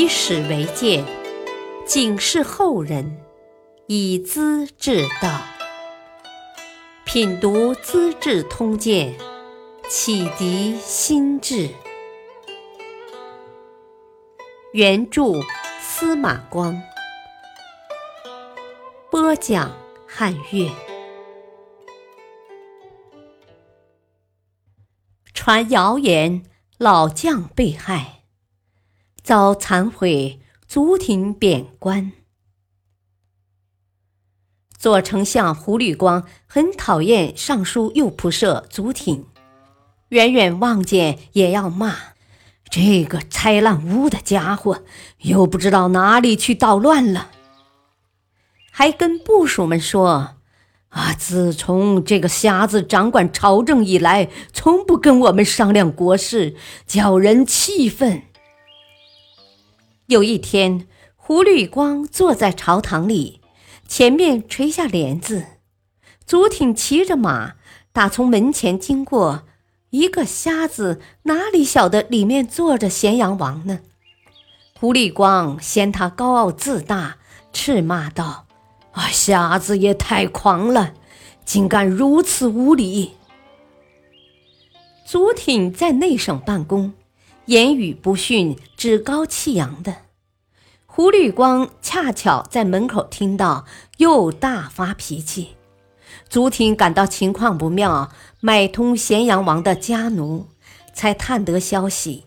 以史为鉴，警示后人，以资治道。品读《资治通鉴》，启迪心智。原著司马光，播讲汉乐。传谣言，老将被害，遭残毁，足挺贬官。左丞相胡律光很讨厌尚书右仆射祖挺，远远望见也要骂这个拆烂屋的家伙，又不知道哪里去捣乱了，还跟部属们说。啊！自从这个瞎子掌管朝政以来，从不跟我们商量国事，叫人气愤。有一天，胡律光坐在朝堂里，前面垂下帘子，祖挺骑着马打从门前经过。一个瞎子哪里晓得里面坐着咸阳王呢？胡律光嫌他高傲自大，斥骂道。啊！瞎子也太狂了，竟敢如此无礼！祖挺在内省办公，言语不逊，趾高气扬的。胡律光恰巧在门口听到，又大发脾气。祖挺感到情况不妙，买通咸阳王的家奴，才探得消息。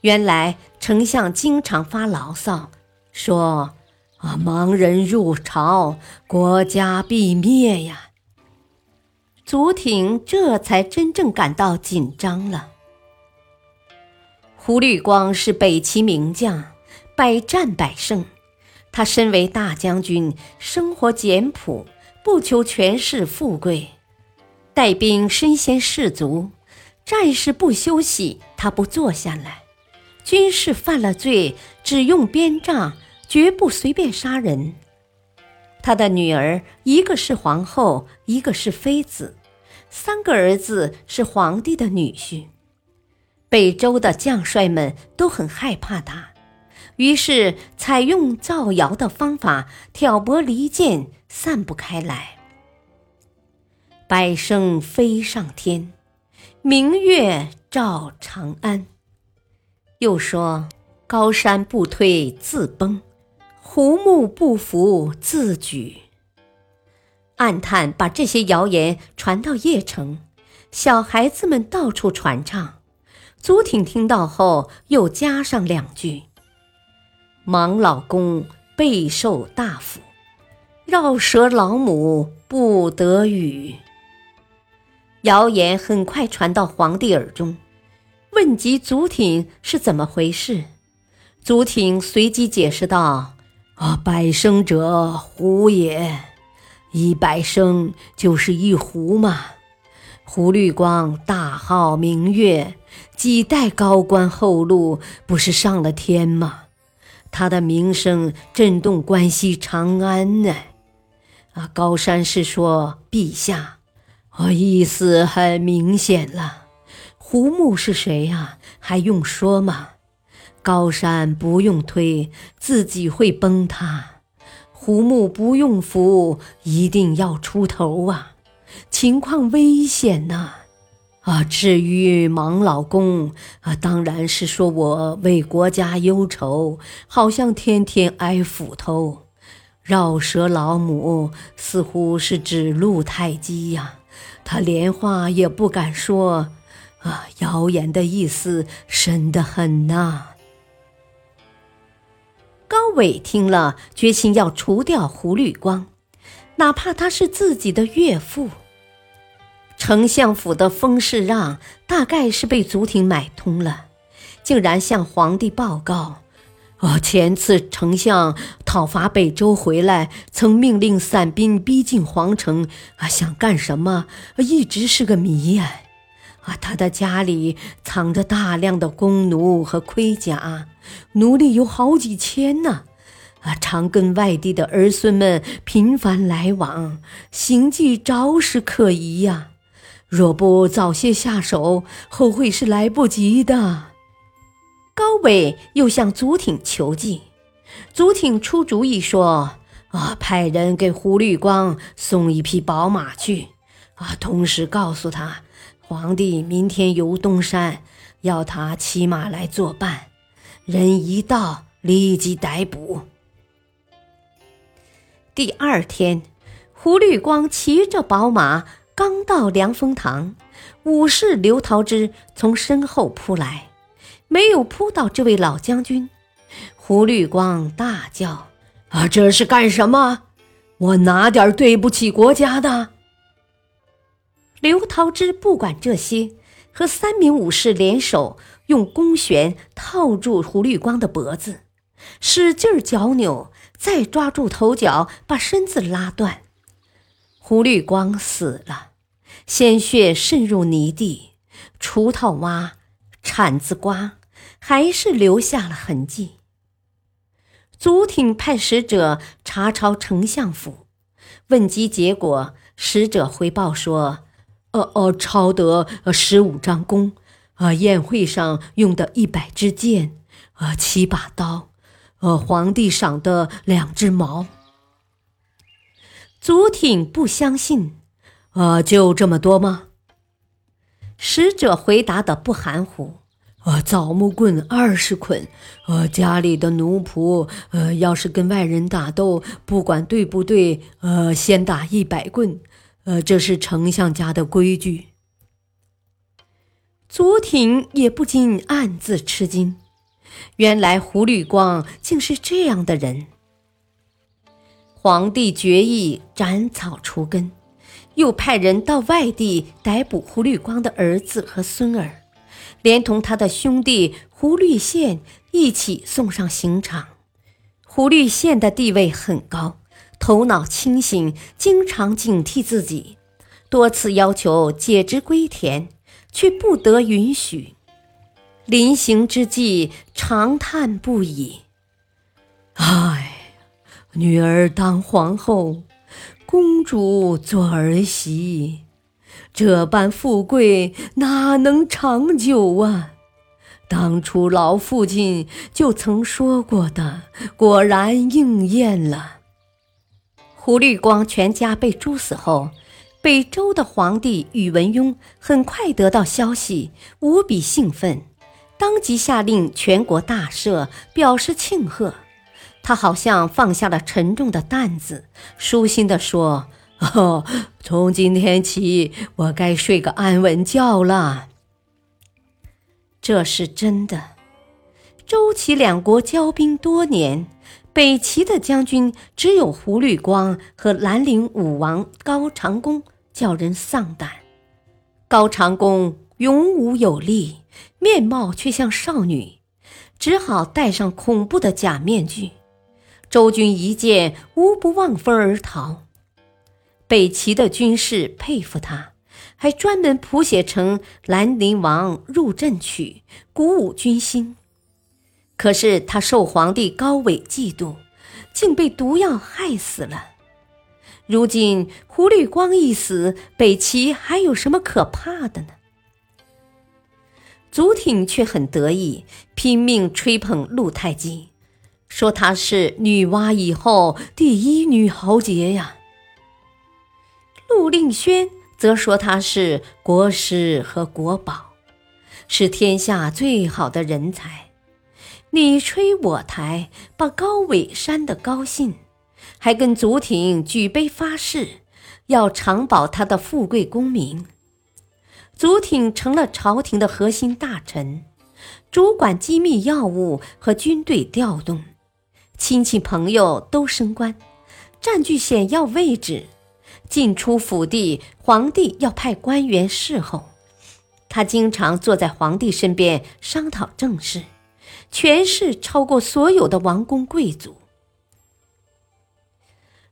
原来丞相经常发牢骚，说。啊！盲人入朝，国家必灭呀！祖挺这才真正感到紧张了。胡律光是北齐名将，百战百胜。他身为大将军，生活简朴，不求权势富贵，带兵身先士卒，战事不休息，他不坐下来；军事犯了罪，只用鞭杖。绝不随便杀人。他的女儿一个是皇后，一个是妃子，三个儿子是皇帝的女婿。北周的将帅们都很害怕他，于是采用造谣的方法挑拨离间，散不开来。百声飞上天，明月照长安。又说高山不推自崩。胡木不服自举，暗探把这些谣言传到邺城，小孩子们到处传唱。祖挺听到后，又加上两句：“盲老公备受大福，绕舌老母不得语。”谣言很快传到皇帝耳中，问及祖挺是怎么回事，祖挺随即解释道。啊，百生者胡也，一百生就是一胡嘛。胡律光大号明月，几代高官厚禄，不是上了天吗？他的名声震动关西长安呢。啊，高山是说陛下，我意思很明显了。胡木是谁呀？还用说吗？高山不用推，自己会崩塌；胡木不用扶，一定要出头啊！情况危险呐！啊，至于盲老公啊，当然是说我为国家忧愁，好像天天挨斧头；绕舌老母似乎是指陆太基呀，他连话也不敢说。啊，谣言的意思深得很呐！高伟听了，决心要除掉胡律光，哪怕他是自己的岳父。丞相府的封事让大概是被祖挺买通了，竟然向皇帝报告：哦，前次丞相讨伐北周回来，曾命令散兵逼近皇城，啊，想干什么，一直是个谜呀。啊，他的家里藏着大量的弓弩和盔甲，奴隶有好几千呢。啊，常跟外地的儿孙们频繁来往，行迹着实可疑呀。若不早些下手，后悔是来不及的。高伟又向祖挺求计，祖挺出主意说：“啊，派人给胡律光送一匹宝马去，啊，同时告诉他，皇帝明天游东山，要他骑马来作伴。人一到，立即逮捕。”第二天，胡律光骑着宝马刚到凉风堂，武士刘桃枝从身后扑来。没有扑到这位老将军，胡律光大叫：“啊，这是干什么？我哪点对不起国家的？”刘桃枝不管这些，和三名武士联手，用弓弦套住胡律光的脖子，使劲儿绞扭，再抓住头脚，把身子拉断。胡律光死了，鲜血渗入泥地，锄头挖，铲子刮。还是留下了痕迹。祖挺派使者查抄丞相府，问及结果，使者回报说：“呃呃，抄得十五张弓，呃，宴会上用的一百支箭，呃，七把刀，呃，皇帝赏的两只矛。”祖挺不相信，呃，就这么多吗？使者回答的不含糊。呃，枣木棍二十捆，呃，家里的奴仆，呃，要是跟外人打斗，不管对不对，呃，先打一百棍，呃，这是丞相家的规矩。祖挺也不禁暗自吃惊，原来胡律光竟是这样的人。皇帝决意斩草除根，又派人到外地逮捕胡律光的儿子和孙儿。连同他的兄弟胡律宪一起送上刑场。胡律宪的地位很高，头脑清醒，经常警惕自己，多次要求解职归田，却不得允许。临行之际，长叹不已：“唉，女儿当皇后，公主做儿媳。”这般富贵哪能长久啊？当初老父亲就曾说过的，果然应验了。胡律光全家被诛死后，北周的皇帝宇文邕很快得到消息，无比兴奋，当即下令全国大赦，表示庆贺。他好像放下了沉重的担子，舒心地说。哦，从今天起，我该睡个安稳觉了。这是真的。周齐两国交兵多年，北齐的将军只有胡律光和兰陵武王高长恭，叫人丧胆。高长恭勇武有力，面貌却像少女，只好戴上恐怖的假面具。周军一见，无不望风而逃。北齐的军士佩服他，还专门谱写成《兰陵王入阵曲》，鼓舞军心。可是他受皇帝高纬嫉妒，竟被毒药害死了。如今胡律光一死，北齐还有什么可怕的呢？祖挺却很得意，拼命吹捧陆太姬，说她是女娲以后第一女豪杰呀。陆令轩则说他是国师和国宝，是天下最好的人才。你吹我抬，把高纬煽得高兴，还跟祖挺举杯发誓，要长保他的富贵功名。祖挺成了朝廷的核心大臣，主管机密要务和军队调动，亲戚朋友都升官，占据显要位置。进出府邸，皇帝要派官员侍候，他经常坐在皇帝身边商讨政事，权势超过所有的王公贵族。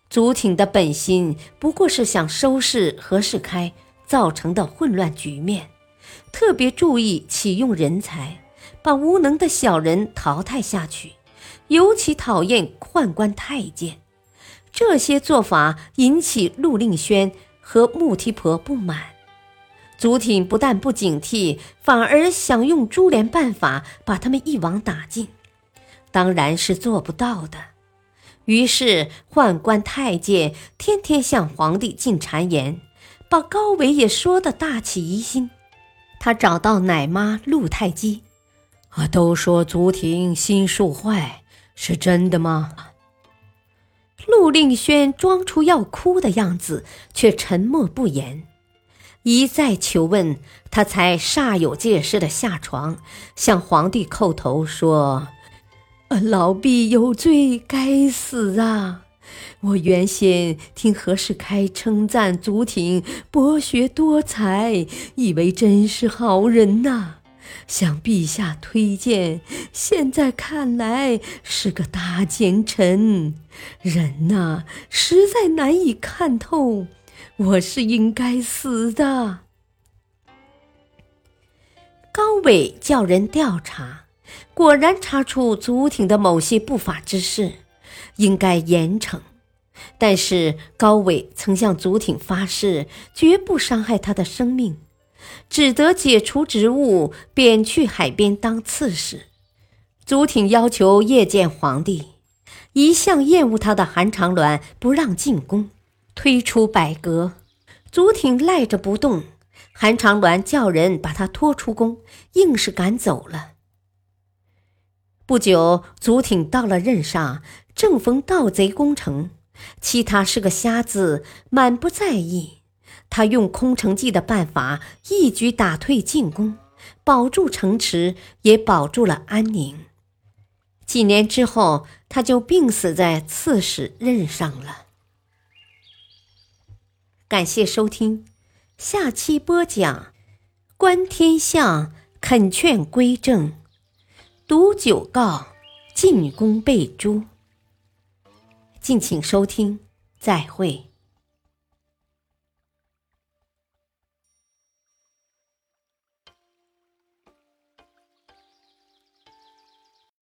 祖挺的本心不过是想收拾何世开造成的混乱局面，特别注意启用人才，把无能的小人淘汰下去，尤其讨厌宦官太监。这些做法引起陆令轩和穆提婆不满，祖挺不但不警惕，反而想用株连办法把他们一网打尽，当然是做不到的。于是宦官太监天天向皇帝进谗言，把高维也说得大起疑心。他找到奶妈陆太姬，啊，都说祖挺心术坏，是真的吗？陆令轩装出要哭的样子，却沉默不言。一再求问，他才煞有介事的下床，向皇帝叩头说：“，老婢有罪，该死啊！我原先听何世开称赞祖挺博学多才，以为真是好人呐。向陛下推荐，现在看来是个大奸臣。人呐，实在难以看透。”我是应该死的。高伟叫人调查，果然查出祖挺的某些不法之事，应该严惩。但是高伟曾向祖挺发誓，绝不伤害他的生命，只得解除职务，贬去海边当刺史。祖挺要求夜见皇帝，一向厌恶他的韩长鸾不让进宫。推出百阁，祖挺赖着不动。韩长鸾叫人把他拖出宫，硬是赶走了。不久，祖挺到了任上，正逢盗贼攻城，其他是个瞎子，满不在意。他用空城计的办法，一举打退进攻，保住城池，也保住了安宁。几年之后，他就病死在刺史任上了。感谢收听，下期播讲观天象，恳劝归正，读九告，进宫被诛。敬请收听，再会。